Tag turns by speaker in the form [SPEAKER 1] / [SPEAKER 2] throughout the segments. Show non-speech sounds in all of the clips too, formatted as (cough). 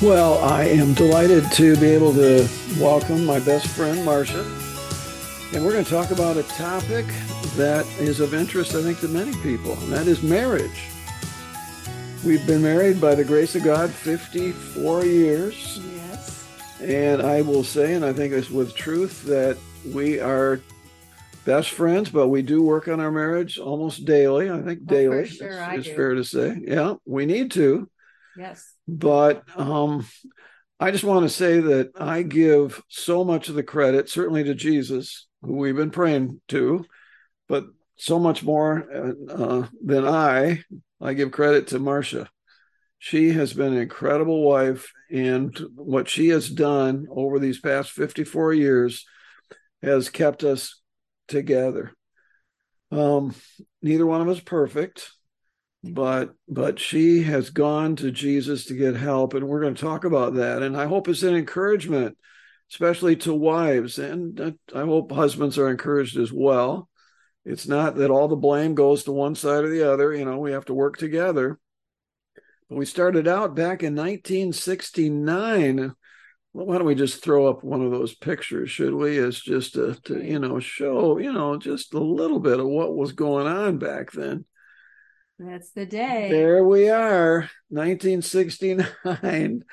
[SPEAKER 1] Well, I am delighted to be able to welcome my best friend, Marcia. And we're going to talk about a topic that is of interest, I think, to many people, and that is marriage. We've been married by the grace of God 54 years.
[SPEAKER 2] Yes.
[SPEAKER 1] And I will say, and I think it's with truth, that we are best friends, but we do work on our marriage almost daily. I think
[SPEAKER 2] Oh,
[SPEAKER 1] daily
[SPEAKER 2] sure,
[SPEAKER 1] is,
[SPEAKER 2] I do.
[SPEAKER 1] fair to say. Yeah, we need to.
[SPEAKER 2] Yes.
[SPEAKER 1] But um, I just want to say that I give so much of the credit, certainly to Jesus, who we've been praying to, but so much more uh, uh, than I. I give credit to Marcia. She has been an incredible wife, and what she has done over these past 54 years has kept us together. Um, neither one of us perfect but but she has gone to Jesus to get help and we're going to talk about that and I hope it's an encouragement especially to wives and I hope husbands are encouraged as well. It's not that all the blame goes to one side or the other you know we have to work together. But we started out back in 1969 well, why don't we just throw up one of those pictures should we? As just to, to you know show you know just a little bit of what was going on back then
[SPEAKER 2] That's the day.
[SPEAKER 1] there we are, 1969.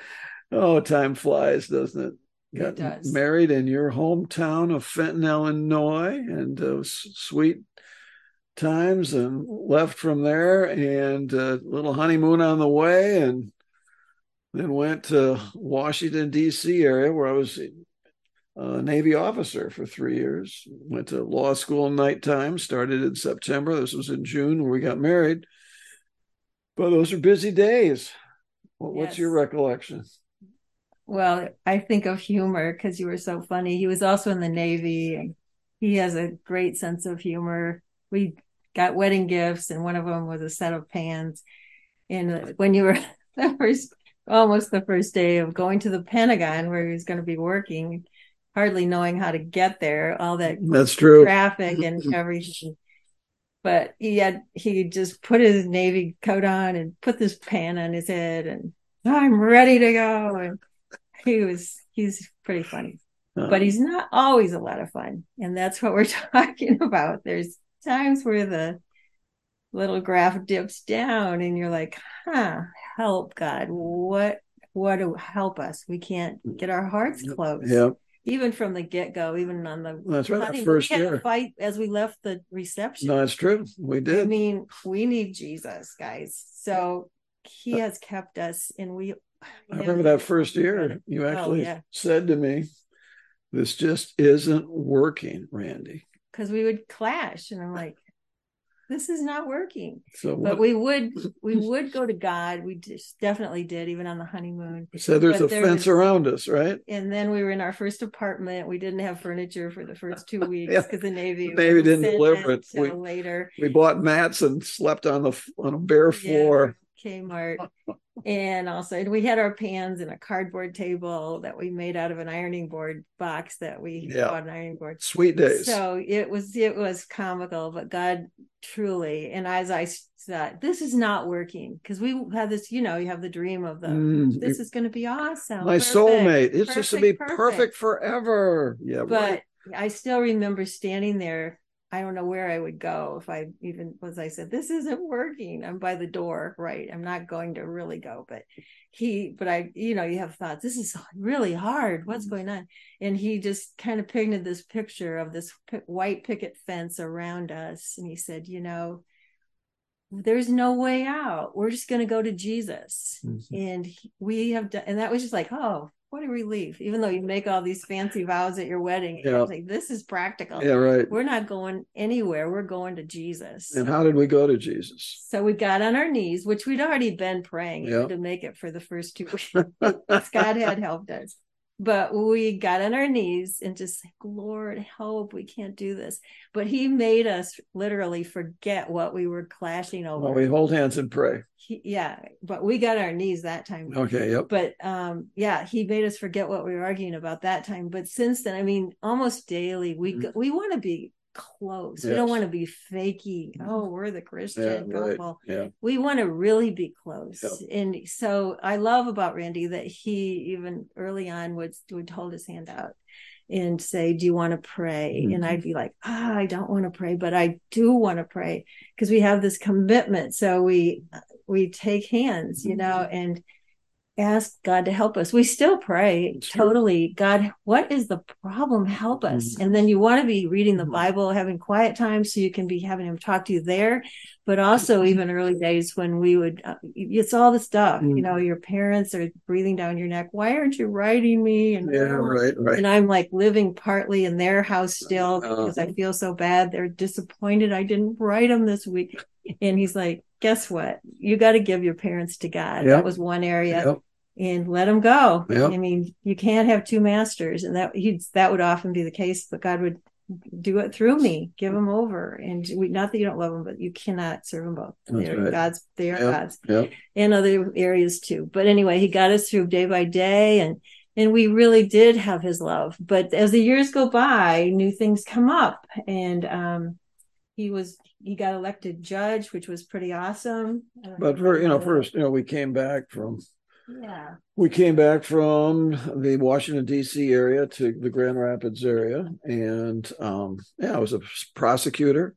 [SPEAKER 1] Oh, time flies, doesn't it?
[SPEAKER 2] It
[SPEAKER 1] Got
[SPEAKER 2] does.
[SPEAKER 1] married in your hometown of Fenton, Illinois, and uh, sweet times, and left from there, and a little honeymoon on the way, and then went to Washington D.C. area where I was a Navy officer for three years. Went to law school nighttime. Started in September. This was in June where we got married. But those are busy days. What, What's your recollection?
[SPEAKER 2] Well, I think of humor because you were so funny. He was also in the Navy and he has a great sense of humor. We got wedding gifts and one of them was a set of pans. And uh, when you were (laughs) the first, almost the first day of going to the Pentagon where he was going to be working, hardly knowing how to get there, all that
[SPEAKER 1] That's true.
[SPEAKER 2] traffic and (clears throat) everything. But he had he just put his navy coat on and put this pan on his head and I'm ready to go. And he was he's pretty funny. But he's not always a lot of fun. And that's what we're (laughs) talking about. There's times where the little graph dips down and you're like, huh, help God. What what to help us? We can't get our hearts closed.
[SPEAKER 1] yeah,
[SPEAKER 2] Even from the get go, even on the
[SPEAKER 1] that's right. First
[SPEAKER 2] we had
[SPEAKER 1] year.
[SPEAKER 2] fight as we left the reception.
[SPEAKER 1] No, it's true. We did.
[SPEAKER 2] I mean, we need Jesus, guys. So he uh, has kept us, and we.
[SPEAKER 1] I remember that first year. You oh, actually
[SPEAKER 2] Oh, yeah.
[SPEAKER 1] said to me, "This just isn't working, Randy."
[SPEAKER 2] because we would clash, and I'm like, "This is not working."
[SPEAKER 1] So
[SPEAKER 2] But we would, we hmm. would go to God. We just definitely did, even on the honeymoon.
[SPEAKER 1] so there's
[SPEAKER 2] but
[SPEAKER 1] a
[SPEAKER 2] there
[SPEAKER 1] fence
[SPEAKER 2] was-
[SPEAKER 1] around us, right?
[SPEAKER 2] And then we were in our first apartment. We didn't have furniture for the first two (laughs) weeks
[SPEAKER 1] Yeah.
[SPEAKER 2] because the Navy
[SPEAKER 1] The Navy didn't deliver it. We-
[SPEAKER 2] later.
[SPEAKER 1] We bought mats and slept on the on a bare floor.
[SPEAKER 2] Kmart. (laughs) and also we had our pans and a cardboard table that we made out of an ironing board box that we
[SPEAKER 1] Yeah.
[SPEAKER 2] bought an ironing board.
[SPEAKER 1] Sweet days.
[SPEAKER 2] So it was it was comical, but God truly, and as I said, this is not working because we had this, you know, you have the dream of the
[SPEAKER 1] Mm,
[SPEAKER 2] this is going to be awesome,
[SPEAKER 1] my
[SPEAKER 2] perfect,
[SPEAKER 1] soulmate. It's just to be
[SPEAKER 2] perfect,
[SPEAKER 1] perfect, forever. Yeah,
[SPEAKER 2] But
[SPEAKER 1] right.
[SPEAKER 2] I still remember standing there. I don't know where I would go if I even was. I said, "This isn't working." I'm by the door, right? I'm not going to really go, but he, but I, you know, you have thoughts. This is (laughs) really hard. What's going on? And he just kind of painted this picture of this white picket fence around us, and he said, "You know, there's no way out. We're just going to go to Jesus."
[SPEAKER 1] Mhm.
[SPEAKER 2] and we have done and that was just like oh what a relief even though you make all these fancy vows at your wedding
[SPEAKER 1] Yeah.
[SPEAKER 2] like this is practical
[SPEAKER 1] Yeah, right.
[SPEAKER 2] we're not going anywhere we're going to jesus
[SPEAKER 1] And how did we go to Jesus?
[SPEAKER 2] so we got on our knees which we'd already been praying
[SPEAKER 1] Yeah.
[SPEAKER 2] to make it for the first two weeks (laughs) god had helped us but we got on our knees and just like lord help we can't do this but he made us literally forget what we were clashing over
[SPEAKER 1] Well, we hold hands and pray.
[SPEAKER 2] He- yeah but we got on our knees that time
[SPEAKER 1] Okay, yep.
[SPEAKER 2] but um yeah he made us forget what we were arguing about that time but since then i mean almost daily we
[SPEAKER 1] Mm-hmm.
[SPEAKER 2] go, we want to be close. We don't want to be fakey. Oh, we're the
[SPEAKER 1] Yeah,
[SPEAKER 2] Christian
[SPEAKER 1] right.
[SPEAKER 2] couple.
[SPEAKER 1] Yeah.
[SPEAKER 2] We want to really be close.
[SPEAKER 1] Yeah.
[SPEAKER 2] And so I love about Randy that he even early on would would hold his hand out and say, "Do you want to pray?"
[SPEAKER 1] Mhm.
[SPEAKER 2] And I'd be like, "Ah, I don't want to pray, but I do want to pray because we have this commitment. So we we take hands, you know, and ask God to help us. We still pray
[SPEAKER 1] Sure.
[SPEAKER 2] totally. God, what is the problem? Help us.
[SPEAKER 1] Mhm.
[SPEAKER 2] And then you want to be reading the
[SPEAKER 1] Mhm.
[SPEAKER 2] Bible, having quiet time so you can be having him talk to you there. But also, even early days when we would, uh, it's all the stuff, you
[SPEAKER 1] Mhm.
[SPEAKER 2] know, your parents are breathing down your neck. Why aren't you writing me? And
[SPEAKER 1] Yeah, right, right.
[SPEAKER 2] and I'm like living partly in their house still
[SPEAKER 1] Uh-huh.
[SPEAKER 2] because I feel so bad. They're disappointed I didn't write them this week. And he's like, guess what? You got to give your parents to God.
[SPEAKER 1] Yep.
[SPEAKER 2] That was one area.
[SPEAKER 1] Yep.
[SPEAKER 2] And let them go.
[SPEAKER 1] Yep.
[SPEAKER 2] I mean, you can't have two masters, and that he'd that would often be the case. But God would do it through me, give them over, and we not that you don't love them, but you cannot serve them both. They're
[SPEAKER 1] right.
[SPEAKER 2] God's, they are. God's in other areas too. But anyway, he got us through day by day and and we really did have his love. But as the years go by, new things come up and um he was he got elected judge, which was pretty awesome.
[SPEAKER 1] But for you know, first, you know, we came back from
[SPEAKER 2] yeah.
[SPEAKER 1] we came back from the Washington D.C. area to the Grand Rapids area, and um, yeah, I was a prosecutor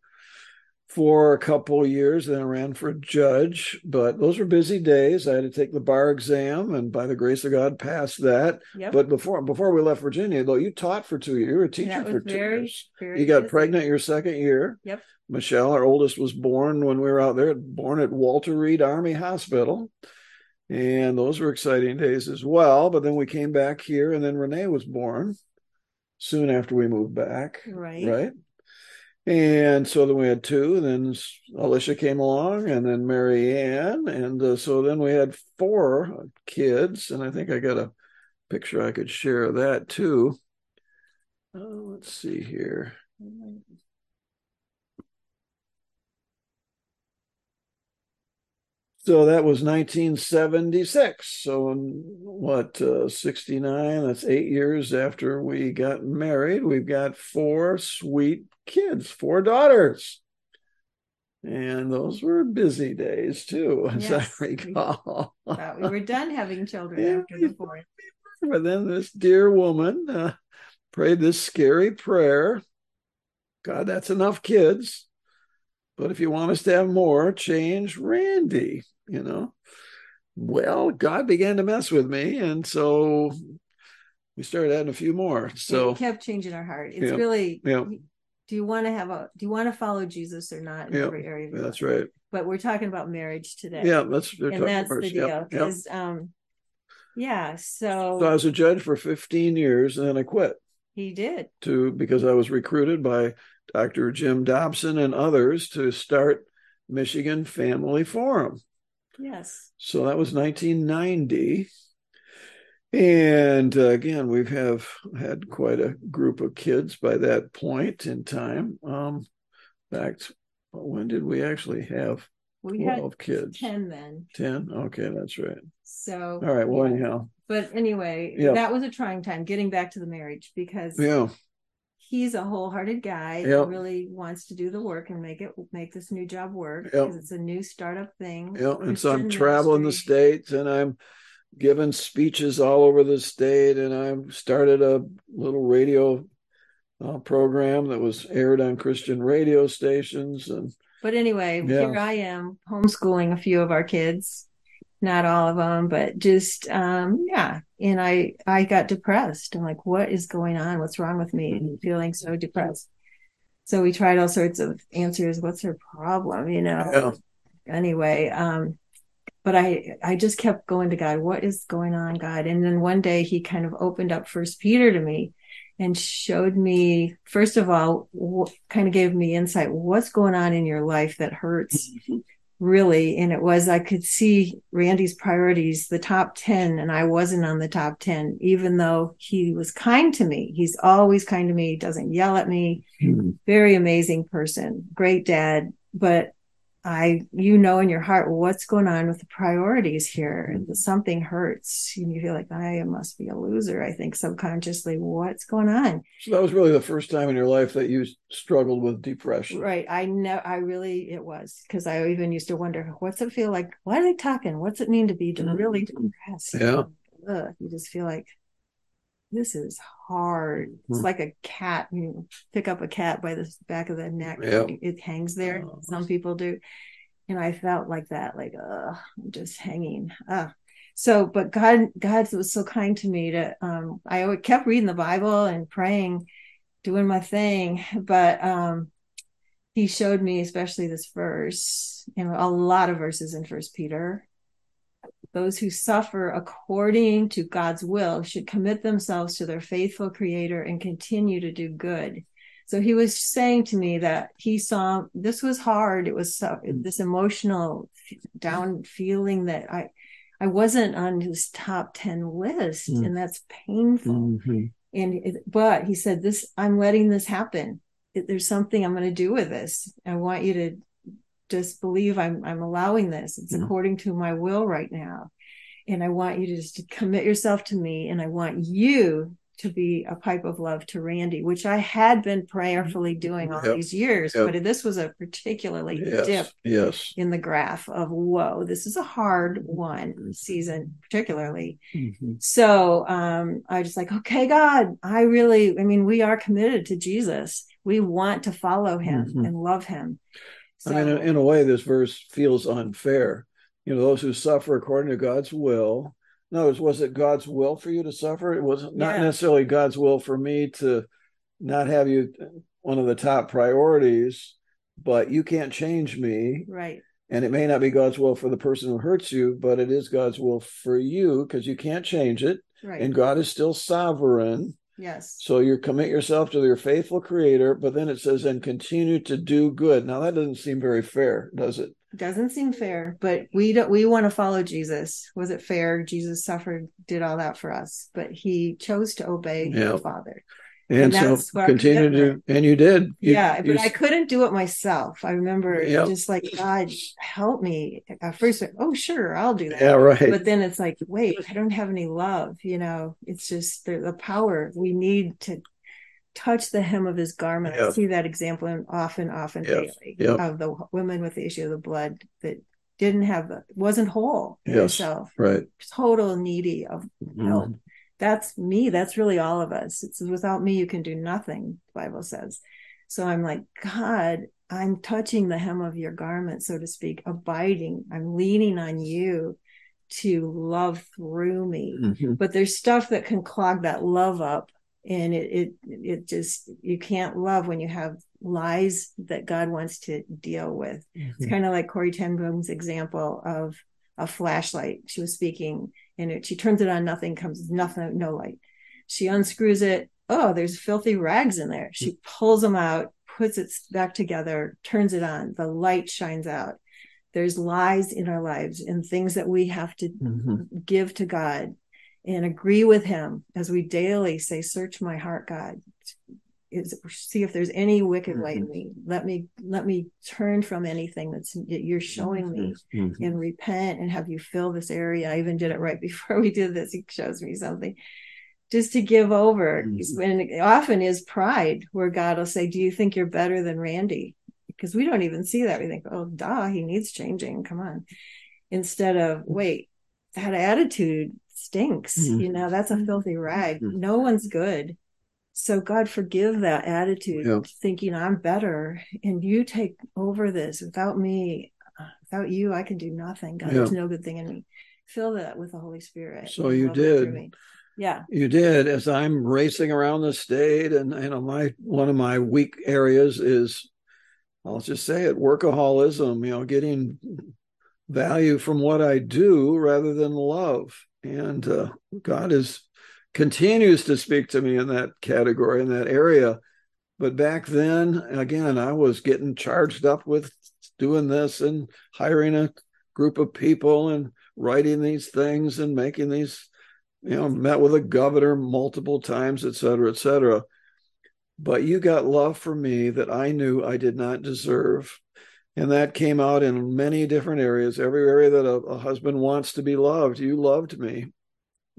[SPEAKER 1] for a couple of years. Then I ran for judge, but those were busy days. I had to take the bar exam, and by the grace of God, passed that.
[SPEAKER 2] Yep.
[SPEAKER 1] But before before we left Virginia, though, you taught for two years. You were a teacher for two
[SPEAKER 2] very,
[SPEAKER 1] years.
[SPEAKER 2] very
[SPEAKER 1] You got
[SPEAKER 2] busy.
[SPEAKER 1] pregnant your second year.
[SPEAKER 2] Yep.
[SPEAKER 1] Michelle, our oldest, was born when we were out there, born at Walter Reed Army Hospital. And those were exciting days as well. But then we came back here, and then Renee was born soon after we moved back.
[SPEAKER 2] Right.
[SPEAKER 1] Right. And so then we had two, and then Alicia came along, and then Mary Ann. And uh, so then we had four kids. And I think I got a picture I could share of that too. Uh, let's see here. So that was 1976. So in what, uh, 69? That's eight years after we got married. We've got four sweet kids, four daughters. And those were busy days too, (laughs) as
[SPEAKER 2] Yes.
[SPEAKER 1] I recall.
[SPEAKER 2] Thought we were done having children
[SPEAKER 1] Yeah,
[SPEAKER 2] after the fourth.
[SPEAKER 1] But then this dear woman uh, prayed this scary prayer God, that's enough kids. But if you want us to have more, change Randy, you know. Well, God began to mess with me. And so we started adding a few more. So,
[SPEAKER 2] kept changing our heart. It's
[SPEAKER 1] Yeah.
[SPEAKER 2] really
[SPEAKER 1] yeah,
[SPEAKER 2] do you want to have a do you want to follow Jesus or not in
[SPEAKER 1] Yeah.
[SPEAKER 2] every area of your
[SPEAKER 1] that's
[SPEAKER 2] life?
[SPEAKER 1] right.
[SPEAKER 2] But we're talking about marriage today.
[SPEAKER 1] Yeah, that's,
[SPEAKER 2] and that's the
[SPEAKER 1] first.
[SPEAKER 2] deal.
[SPEAKER 1] Yep, yep.
[SPEAKER 2] Um yeah, so,
[SPEAKER 1] So I was a judge for 15 years and then I quit.
[SPEAKER 2] He did.
[SPEAKER 1] to because I was recruited by Dr. Jim Dobson and others to start Michigan Family Forum.
[SPEAKER 2] Yes.
[SPEAKER 1] So that was 1990. And uh, again, we have had quite a group of kids by that point in time. Um, in fact, when did we actually have
[SPEAKER 2] We had
[SPEAKER 1] 12 kids?
[SPEAKER 2] 10 then.
[SPEAKER 1] 10? Okay, that's right.
[SPEAKER 2] So
[SPEAKER 1] All right. Well,
[SPEAKER 2] yeah.
[SPEAKER 1] anyhow,
[SPEAKER 2] but anyway,
[SPEAKER 1] Yeah.
[SPEAKER 2] that was a trying time getting back to the marriage because
[SPEAKER 1] yeah,
[SPEAKER 2] he's a wholehearted guy
[SPEAKER 1] Yeah.
[SPEAKER 2] really wants to do the work and make it make this new job work because it's a new startup thing.
[SPEAKER 1] yeah. And so I'm traveling the states and I'm giving speeches all over the state and I've started a little radio uh, program that was aired on Christian radio stations and
[SPEAKER 2] But anyway,
[SPEAKER 1] Yeah.
[SPEAKER 2] here I am homeschooling a few of our kids, not all of them, but just um yeah. And I I got depressed. I'm like, what is going on? What's wrong with me? And feeling so depressed. So we tried all sorts of answers. What's her problem? You know. yeah. Anyway, um, but I I just kept going to God. What is going on, God? And then one day He kind of opened up First Peter to me, and showed me first of all what kind of gave me insight what's going on in your life that hurts really and it was i could see randy's priorities the top 10 and i wasn't on the top 10 even though he was kind to me. He's always kind to me doesn't yell at me. Hmm. Very amazing person great dad but I, you know, in your heart, what's going on with the priorities here? And something hurts, and you feel like I must be a loser. I think subconsciously, what's going on?
[SPEAKER 1] So that was really the first time in your life that you struggled with depression,
[SPEAKER 2] right? I know, I really it was because I even used to wonder, what's it feel like? Why are they talking? What's it mean to be really mm-hmm. depressed?
[SPEAKER 1] Yeah,
[SPEAKER 2] Ugh, you just feel like this is hard. It's hmm. like a cat. You pick up a cat by the back of the neck.
[SPEAKER 1] Yep.
[SPEAKER 2] It hangs there. Oh. Some people do. And I felt like that, like, uh, I'm just hanging. Uh. So, but God, God was so kind to me to, um, I kept reading the Bible and praying, doing my thing. But, um, he showed me, especially this verse, and a lot of verses in First Peter, those who suffer according to God's will should commit themselves to their faithful creator and continue to do good. So he was saying to me that he saw this was hard. It was so, this emotional down feeling that I, I wasn't on his top 10 list mm. and that's painful. Mm-hmm. And, it, but he said, this, I'm letting this happen. There's something I'm going to do with this. I want you to just believe I'm I'm allowing this. It's mm-hmm. according to my will right now. And I want you to just to commit yourself to me and I want you to be a pipe of love to Randy, which I had been prayerfully doing all yep. these years, yep. but this was a particularly
[SPEAKER 1] yes.
[SPEAKER 2] dip
[SPEAKER 1] yes.
[SPEAKER 2] in the graph of whoa, this is a hard one season, particularly. Mm-hmm. So um, I just like, okay, God, I really, I mean, we are committed to Jesus. We want to follow him mm-hmm. and love him.
[SPEAKER 1] So, I mean, in, a way, this verse feels unfair. You know, those who suffer according to God's will. In other words, was it God's will for you to suffer? It was not yeah. necessarily God's will for me to not have you one of the top priorities, but you can't change me.
[SPEAKER 2] Right.
[SPEAKER 1] And it may not be God's will for the person who hurts you, but it is God's will for you because you can't change it.
[SPEAKER 2] Right.
[SPEAKER 1] And God is still sovereign.
[SPEAKER 2] Yes.
[SPEAKER 1] So you commit yourself to your faithful creator, but then it says, and continue to do good. Now that doesn't seem very fair, does it?
[SPEAKER 2] Doesn't seem fair, but we don't we want to follow Jesus. Was it fair? Jesus suffered, did all that for us, but he chose to obey yep. the Father
[SPEAKER 1] and, and so continue to and you did. You,
[SPEAKER 2] yeah but i couldn't do it myself. I remember yep. just like god help me. At first oh sure i'll do that.
[SPEAKER 1] Yeah right.
[SPEAKER 2] But then it's like wait i don't have any love you know? It's just the, the power. We need to touch the hem of his garment. Yep. i see that example often often
[SPEAKER 1] yep.
[SPEAKER 2] daily of the women with the issue of the blood that didn't have wasn't whole
[SPEAKER 1] yes, herself
[SPEAKER 2] right. Total needy of help. mm-hmm that's me. That's really all of us. It's without me, you can do nothing, the Bible says. So I'm like, God, I'm touching the hem of your garment, so to speak, abiding. I'm leaning on you to love through me. Mm-hmm. But there's stuff that can clog that love up. And it, it, it just, you can't love when you have lies that God wants to deal with. Mm-hmm. It's kind of like Corrie ten Boom's example of a flashlight. She was speaking and it, she turns it on, nothing comes, nothing, no light. She unscrews it. Oh, there's filthy rags in there. She pulls them out, puts it back together, turns it on. The light shines out. There's lies in our lives and things that we have to mm-hmm. give to God and agree with Him as we daily say, Search my heart, God is see if there's any wicked mm-hmm. way in me. Let me let me turn from anything that's that you're showing me mm-hmm. and repent and have you fill this area. I even did it right (laughs) before we did this. He shows me something. Just to give over. Mm-hmm. and it often is pride where god will say do you think you're better than randy? Because we don't even see that. We think oh duh he needs changing. Come on. Instead of wait that attitude stinks. Mm-hmm. you know that's a filthy rag. Mm-hmm. no one's good so God forgive that attitude, yep. thinking I'm better and you take over this without me, without you, I can do nothing. God, yep. there's no good thing in me. Fill that with the Holy Spirit.
[SPEAKER 1] So you did.
[SPEAKER 2] Yeah.
[SPEAKER 1] You did. As I'm racing around the state and you know, my one of my weak areas is I'll just say it, workaholism, you know, getting value from what I do rather than love. And uh, God is continues to speak to me in that category, in that area. But back then, again, I was getting charged up with doing this and hiring a group of people and writing these things and making these, you know, met with a governor multiple times, et cetera, et cetera. But you got love for me that I knew I did not deserve. And that came out in many different areas. Every area that a, a husband wants to be loved, you loved me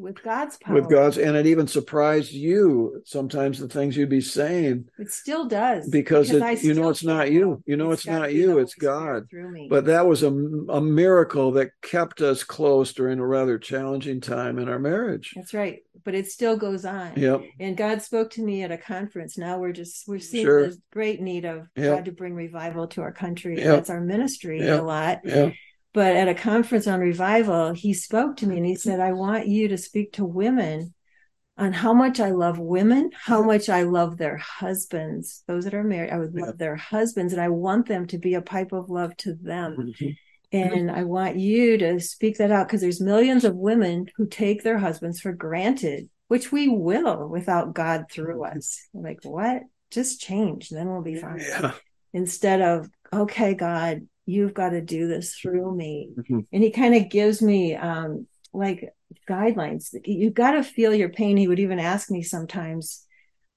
[SPEAKER 2] with God's power.
[SPEAKER 1] with God's, and it even surprised you sometimes the things you'd be saying
[SPEAKER 2] It still does
[SPEAKER 1] because,
[SPEAKER 2] I
[SPEAKER 1] it, you know it's not you. You know it's,
[SPEAKER 2] gotta
[SPEAKER 1] not you. It's God.
[SPEAKER 2] through me.
[SPEAKER 1] But that was a, a miracle that kept us close during a rather challenging time in our marriage.
[SPEAKER 2] that's right. But it still goes on.
[SPEAKER 1] Yep.
[SPEAKER 2] And God spoke to me at a conference. Now we're just we're seeing
[SPEAKER 1] Sure.
[SPEAKER 2] this great need of
[SPEAKER 1] Yep.
[SPEAKER 2] God to bring revival to our country.
[SPEAKER 1] Yep.
[SPEAKER 2] That's our ministry
[SPEAKER 1] Yep.
[SPEAKER 2] a lot.
[SPEAKER 1] Yeah.
[SPEAKER 2] But at a conference on revival, he spoke to me and he said, I want you to speak to women on how much I love women, how mm-hmm. much I love their husbands, those that are married. I would love their husbands, and I want them to be a pipe of love to them.
[SPEAKER 1] Mhm.
[SPEAKER 2] And I want you to speak that out because there's millions of women who take their husbands for granted, which we will without God through mm-hmm. us. Like, what? Just change, then we'll be fine.
[SPEAKER 1] Yeah.
[SPEAKER 2] Instead of, okay, God, you've got to do this through me.
[SPEAKER 1] Mhm.
[SPEAKER 2] And he kind of gives me um like guidelines. You've got to feel your pain. He would even ask me sometimes,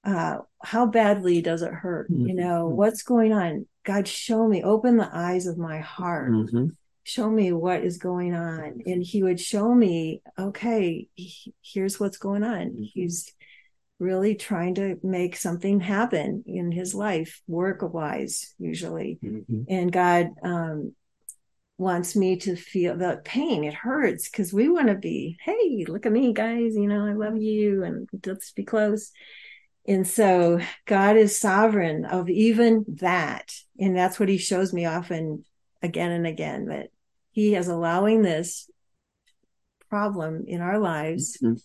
[SPEAKER 2] uh, how badly does it hurt? You know,
[SPEAKER 1] Mhm.
[SPEAKER 2] what's going on? God, show me, open the eyes of my heart
[SPEAKER 1] Mhm.
[SPEAKER 2] show me what is going on and he would show me okay he- here's what's going on he's really trying to make something happen in his life work wise usually
[SPEAKER 1] Mhm.
[SPEAKER 2] and god um wants me to feel the pain it hurts because we want to be hey look at me guys you know i love you and let's be close and so god is sovereign of even that and that's what he shows me often again and again that he is allowing this problem in our lives
[SPEAKER 1] Mhm.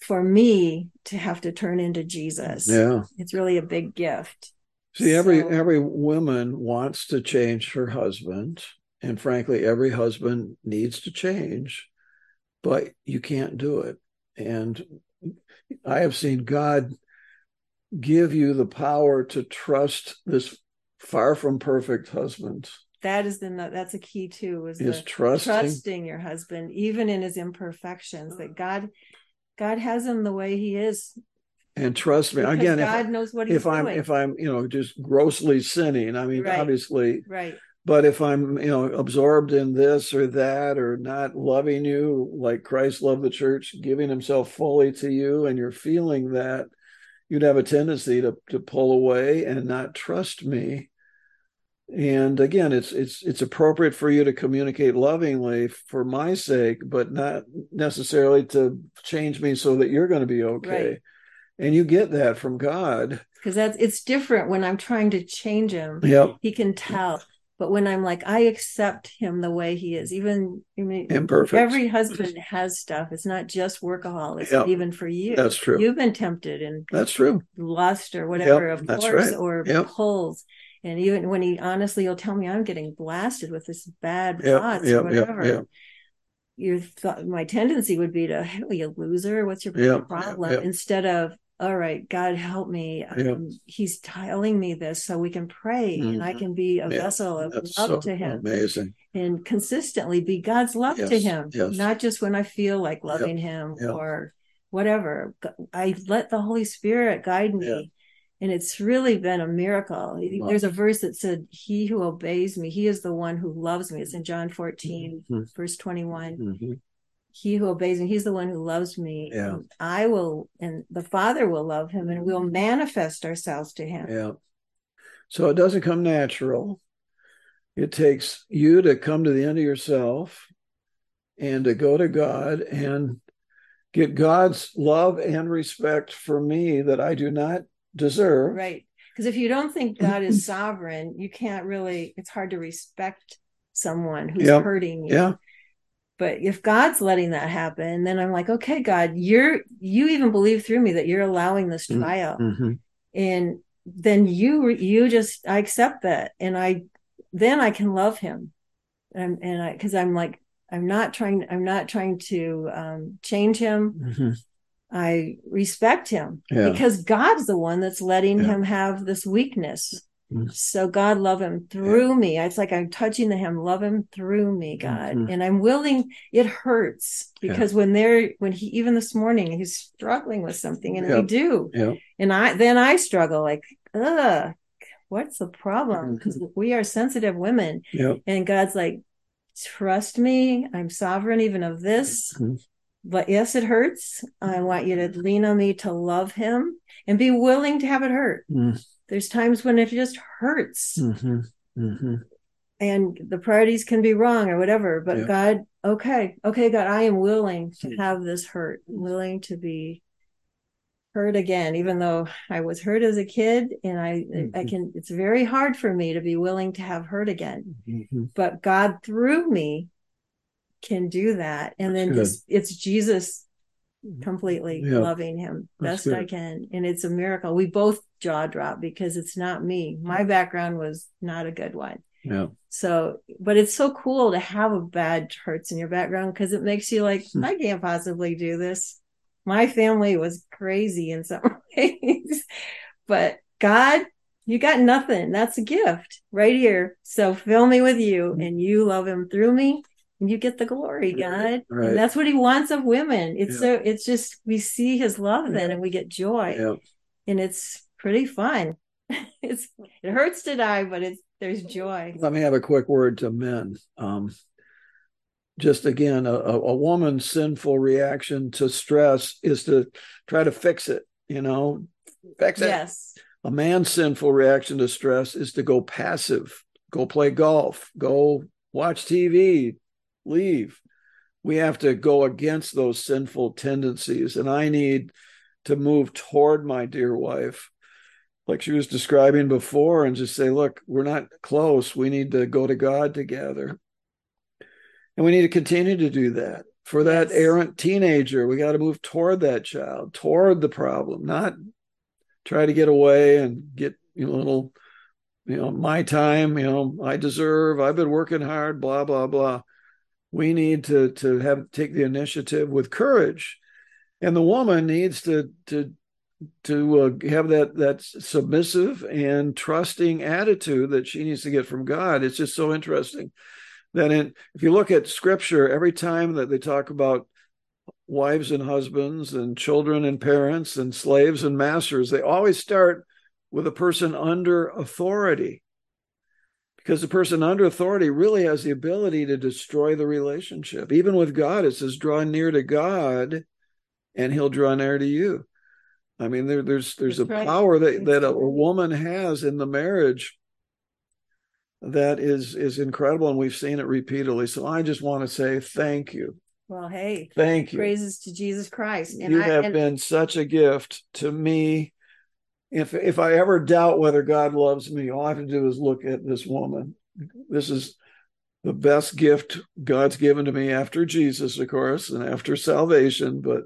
[SPEAKER 2] For me to have to turn into jesus
[SPEAKER 1] Yeah.
[SPEAKER 2] it's really a big gift
[SPEAKER 1] See, every
[SPEAKER 2] So-
[SPEAKER 1] every woman wants to change her husband, and frankly, every husband needs to change, but you can't do it. And I have seen God give you the power to trust this far from perfect husband.
[SPEAKER 2] that is the that's a key too is
[SPEAKER 1] Is trusting,
[SPEAKER 2] trusting your husband even in his imperfections that god god has him the way he is
[SPEAKER 1] and trust me
[SPEAKER 2] because
[SPEAKER 1] again.
[SPEAKER 2] god
[SPEAKER 1] If,
[SPEAKER 2] knows what he's
[SPEAKER 1] if I'm if I'm you know just grossly sinning, I mean
[SPEAKER 2] Right.
[SPEAKER 1] obviously
[SPEAKER 2] right
[SPEAKER 1] But if I'm, you know, absorbed in this or that, or not loving you like Christ loved the church, giving himself fully to you, and you're feeling that, you'd have a tendency to to pull away and not trust me. And again, it's it's it's appropriate for you to communicate lovingly for my sake, but not necessarily to change me so that you're going to be okay.
[SPEAKER 2] Right.
[SPEAKER 1] And you get that from God.
[SPEAKER 2] because that's it's different when i'm trying to change him
[SPEAKER 1] Yep.
[SPEAKER 2] he can tell but when i'm like i accept him the way he is even I mean,
[SPEAKER 1] Imperfect.
[SPEAKER 2] every husband has stuff it's not just workaholism
[SPEAKER 1] Yeah.
[SPEAKER 2] even for you
[SPEAKER 1] That's true.
[SPEAKER 2] you've been tempted and
[SPEAKER 1] That's true.
[SPEAKER 2] lust or whatever
[SPEAKER 1] Yep,
[SPEAKER 2] of
[SPEAKER 1] that's
[SPEAKER 2] course
[SPEAKER 1] right.
[SPEAKER 2] or
[SPEAKER 1] Yep.
[SPEAKER 2] pulls and even when he honestly will tell me i'm getting blasted with this bad
[SPEAKER 1] Yep.
[SPEAKER 2] thoughts
[SPEAKER 1] Yep.
[SPEAKER 2] or whatever
[SPEAKER 1] Yep.
[SPEAKER 2] your thought my tendency would be to hey you loser what's your problem instead of all right god help me um, he's telling me this so we can pray and i
[SPEAKER 1] Mhm.
[SPEAKER 2] can be a vessel of
[SPEAKER 1] That's
[SPEAKER 2] love
[SPEAKER 1] so
[SPEAKER 2] to him
[SPEAKER 1] amazing.
[SPEAKER 2] and consistently be god's love to him
[SPEAKER 1] yes.
[SPEAKER 2] not just when i feel like loving him or whatever i let the holy spirit guide me. And it's really been a miracle
[SPEAKER 1] Wow.
[SPEAKER 2] there's a verse that said he who obeys me he is the one who loves me it's in john 14
[SPEAKER 1] Mhm.
[SPEAKER 2] verse 21
[SPEAKER 1] Mhm.
[SPEAKER 2] he who obeys me he's the one who loves me
[SPEAKER 1] Yeah.
[SPEAKER 2] I will and the father will love him and we'll manifest ourselves to him
[SPEAKER 1] Yeah. So it doesn't come natural. It takes you to come to the end of yourself and to go to God and get God's love and respect for me that I do not deserve.
[SPEAKER 2] right because if you don't think god is sovereign you can't really it's hard to respect someone who's
[SPEAKER 1] Yep.
[SPEAKER 2] hurting you
[SPEAKER 1] Yeah.
[SPEAKER 2] but if god's letting that happen then i'm like okay god you're you even believe through me that you're allowing this
[SPEAKER 1] Mm.
[SPEAKER 2] trial
[SPEAKER 1] Mhm.
[SPEAKER 2] and then you you just i accept that and i then i can love him and and i because i'm like i'm not trying i'm not trying to um change him
[SPEAKER 1] Mhm.
[SPEAKER 2] I respect him
[SPEAKER 1] Yeah.
[SPEAKER 2] because god's the one that's letting
[SPEAKER 1] Yeah.
[SPEAKER 2] him have this weakness
[SPEAKER 1] Mm.
[SPEAKER 2] so god love him through me it's like i'm touching the hem love him through me god
[SPEAKER 1] Mhm.
[SPEAKER 2] and i'm willing it hurts
[SPEAKER 1] Yeah.
[SPEAKER 2] because when they're when he even this morning he's struggling with something and we do
[SPEAKER 1] Yeah.
[SPEAKER 2] and I then I struggle like, ugh, what's the problem? Because
[SPEAKER 1] Mhm.
[SPEAKER 2] we are sensitive women. And God's like, trust me, I'm sovereign even of this. But yes, it hurts. I want you to lean on me to love him and be willing to have it hurt.
[SPEAKER 1] Mm.
[SPEAKER 2] There's times when it just hurts
[SPEAKER 1] Mhm. Mhm.
[SPEAKER 2] and the priorities can be wrong or whatever. But. God, okay, okay, God, I am willing to
[SPEAKER 1] Mhm.
[SPEAKER 2] have this hurt, willing to be hurt again, even though I was hurt as a kid and I I
[SPEAKER 1] Mhm.
[SPEAKER 2] can it's very hard for me to be willing to have hurt again.
[SPEAKER 1] Mhm.
[SPEAKER 2] But God through me can do that. And then
[SPEAKER 1] That's good.
[SPEAKER 2] just it's Jesus completely
[SPEAKER 1] Yeah.
[SPEAKER 2] loving him best I can. And it's a miracle. We both jaw drop because it's not me. My background was not a good one.
[SPEAKER 1] Yeah.
[SPEAKER 2] So, but it's so cool to have a bad hurts in your background because it makes you like,
[SPEAKER 1] Hmm.
[SPEAKER 2] I can't possibly do this. My family was crazy in some (laughs) ways, but God, you got nothing. That's a gift right here. So fill me with you
[SPEAKER 1] Hmm.
[SPEAKER 2] and you love him through me you get the glory, God.
[SPEAKER 1] Right.
[SPEAKER 2] And that's what he wants of women. It's
[SPEAKER 1] Yeah.
[SPEAKER 2] so, it's just, we see his love then
[SPEAKER 1] Yeah.
[SPEAKER 2] and we get joy
[SPEAKER 1] Yeah.
[SPEAKER 2] and it's pretty fun. (laughs) it's, it hurts to die, but it's, there's joy.
[SPEAKER 1] Let me have a quick word to men. Um, just again, a, a a woman's sinful reaction to stress is to try to fix it, you know, fix it.
[SPEAKER 2] Yes.
[SPEAKER 1] A man's sinful reaction to stress is to go passive, go play golf, go watch TV, leave. We have to go against those sinful tendencies. And I need to move toward my dear wife, like she was describing before, and just say, look, we're not close. We need to go to God together. And we need to continue to do that. For that errant teenager, we got to move toward that child, toward the problem, not try to get away and get you know, a little, you know, my time, you know, I deserve, I've been working hard, blah, blah, blah. We need to to have take the initiative with courage. And the woman needs to to to uh, have that that submissive and trusting attitude that she needs to get from God. It's just so interesting that in, if you look at Scripture, every time that they talk about wives and husbands and children and parents and slaves and masters, they always start with a person under authority. Because the person under authority really has the ability to destroy the relationship. Even with God, it says, draw near to God and he'll draw near to you. I mean, there, there's there's
[SPEAKER 2] That's
[SPEAKER 1] a
[SPEAKER 2] right.
[SPEAKER 1] power that, that a, a woman has in the marriage that is is incredible, and we've seen it repeatedly. So I just want to say thank you,
[SPEAKER 2] Well, hey,
[SPEAKER 1] thank you.
[SPEAKER 2] praises to Jesus Christ. And
[SPEAKER 1] you
[SPEAKER 2] I
[SPEAKER 1] have
[SPEAKER 2] and
[SPEAKER 1] been such a gift to me. If if I ever doubt whether God loves me, all I have to do is look at this woman. This is the best gift God's given to me after Jesus, of course, and after salvation. But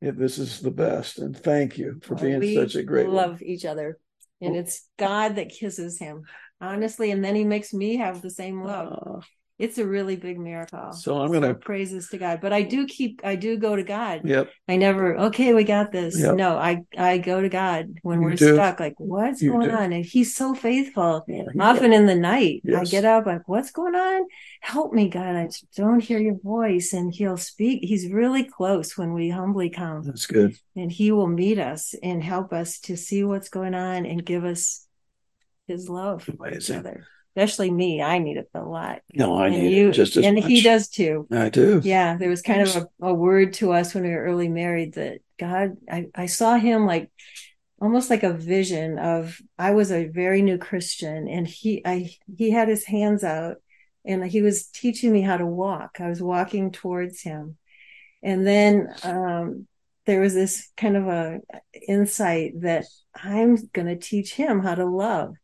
[SPEAKER 1] this is the best. And thank you for being
[SPEAKER 2] we
[SPEAKER 1] such a great one.
[SPEAKER 2] love each other. And it's God that kisses him. Honestly, and then he makes me have the same love.
[SPEAKER 1] Uh,
[SPEAKER 2] It's a really big miracle.
[SPEAKER 1] So I'm gonna-
[SPEAKER 2] praises to God. But I do keep I do go to God.
[SPEAKER 1] yep.
[SPEAKER 2] I never, okay, we got this.
[SPEAKER 1] Yep.
[SPEAKER 2] No, I I go to God when
[SPEAKER 1] You
[SPEAKER 2] we're
[SPEAKER 1] do.
[SPEAKER 2] stuck. Like, what's
[SPEAKER 1] You
[SPEAKER 2] going
[SPEAKER 1] do.
[SPEAKER 2] on? And He's so faithful.
[SPEAKER 1] Yeah,
[SPEAKER 2] Often in the night, I get up like, what's going on? Help me, God. I don't hear your voice. And He'll speak. He's really close when we humbly come,
[SPEAKER 1] That's good.
[SPEAKER 2] and He will meet us and help us to see what's going on and give us His love for each
[SPEAKER 1] Amazing.
[SPEAKER 2] other. Especially me, I need it a lot.
[SPEAKER 1] No, I
[SPEAKER 2] and
[SPEAKER 1] need
[SPEAKER 2] you,
[SPEAKER 1] it just as
[SPEAKER 2] and
[SPEAKER 1] much.
[SPEAKER 2] He does too.
[SPEAKER 1] I do.
[SPEAKER 2] Yeah, there was kind of a, a word to us when we were early married that God, I, I saw him like almost like a vision of I was a very new Christian and he I he had his hands out and he was teaching me how to walk. I was walking towards him. And then um there was this kind of a insight that I'm going to teach him how to love.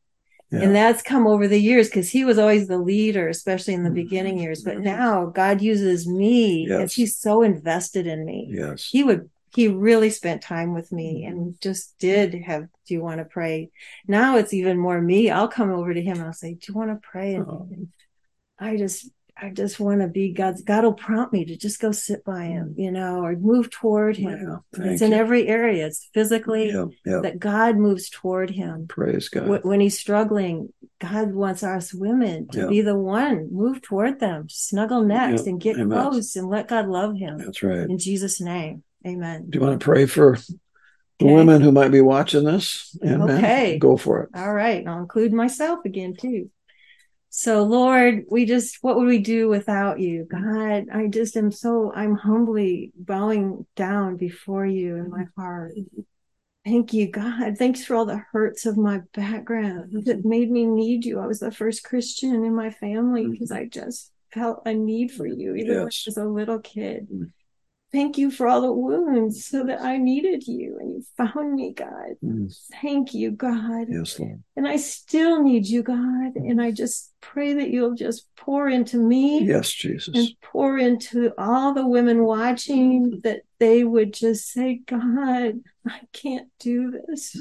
[SPEAKER 1] Yeah.
[SPEAKER 2] And that's come over the years because he was always the leader, especially in the
[SPEAKER 1] Mhm.
[SPEAKER 2] beginning years. But now God uses me
[SPEAKER 1] Yes.
[SPEAKER 2] as he's so invested in me.
[SPEAKER 1] Yes.
[SPEAKER 2] He would, he really spent time with me
[SPEAKER 1] Mm-hmm.
[SPEAKER 2] and just did have, do you want to pray? Now it's even more me. I'll come over to him and I'll say, do you want to pray? And,
[SPEAKER 1] Oh.
[SPEAKER 2] and I just, I just want to be God's, God will prompt me to just go sit by him, mm. you know, or move toward him.
[SPEAKER 1] Thank
[SPEAKER 2] it's in
[SPEAKER 1] you.
[SPEAKER 2] every area. It's physically
[SPEAKER 1] Yeah, yeah.
[SPEAKER 2] that God moves toward him
[SPEAKER 1] Praise God.
[SPEAKER 2] Wh- when he's struggling, God wants us women to
[SPEAKER 1] Yeah.
[SPEAKER 2] be the one, move toward them, snuggle next, and get
[SPEAKER 1] Amen.
[SPEAKER 2] close and let God love him.
[SPEAKER 1] That's right.
[SPEAKER 2] In Jesus' name, amen.
[SPEAKER 1] Do you want to pray for the
[SPEAKER 2] Okay.
[SPEAKER 1] women who might be watching this and
[SPEAKER 2] Okay.
[SPEAKER 1] go for it.
[SPEAKER 2] All right. I'll include myself again too. So Lord, we just what would we do without you? God, I just am so I'm humbly bowing down before you in my heart. Thank you, God. Thanks for all the hurts of my background that made me need you. I was the first Christian in my family mm-hmm. because I just felt a need for you, even when I was a little kid.
[SPEAKER 1] Mm. Mm.
[SPEAKER 2] Thank you for all the wounds so that I needed you and you found me, God.
[SPEAKER 1] Mm.
[SPEAKER 2] Thank you, God.
[SPEAKER 1] Yes, Lord.
[SPEAKER 2] And I still need you, God. And I just pray that you'll just pour into me
[SPEAKER 1] Yes, Jesus.
[SPEAKER 2] and pour into all the women watching that they would just say, God, I can't do this.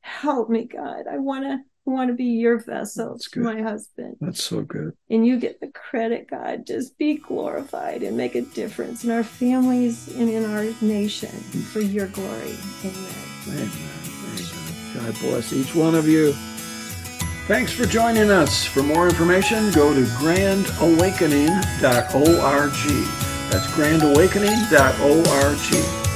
[SPEAKER 2] Help me, God. I want to want to be your vessel my husband.
[SPEAKER 1] That's so good.
[SPEAKER 2] And you get the credit, God. Just be glorified and make a difference in our families and in our nation for your glory. Amen.
[SPEAKER 1] Amen. Amen. God bless each one of you. Thanks for joining us. For more information, go to grandawakening.org. That's grandawakening.org.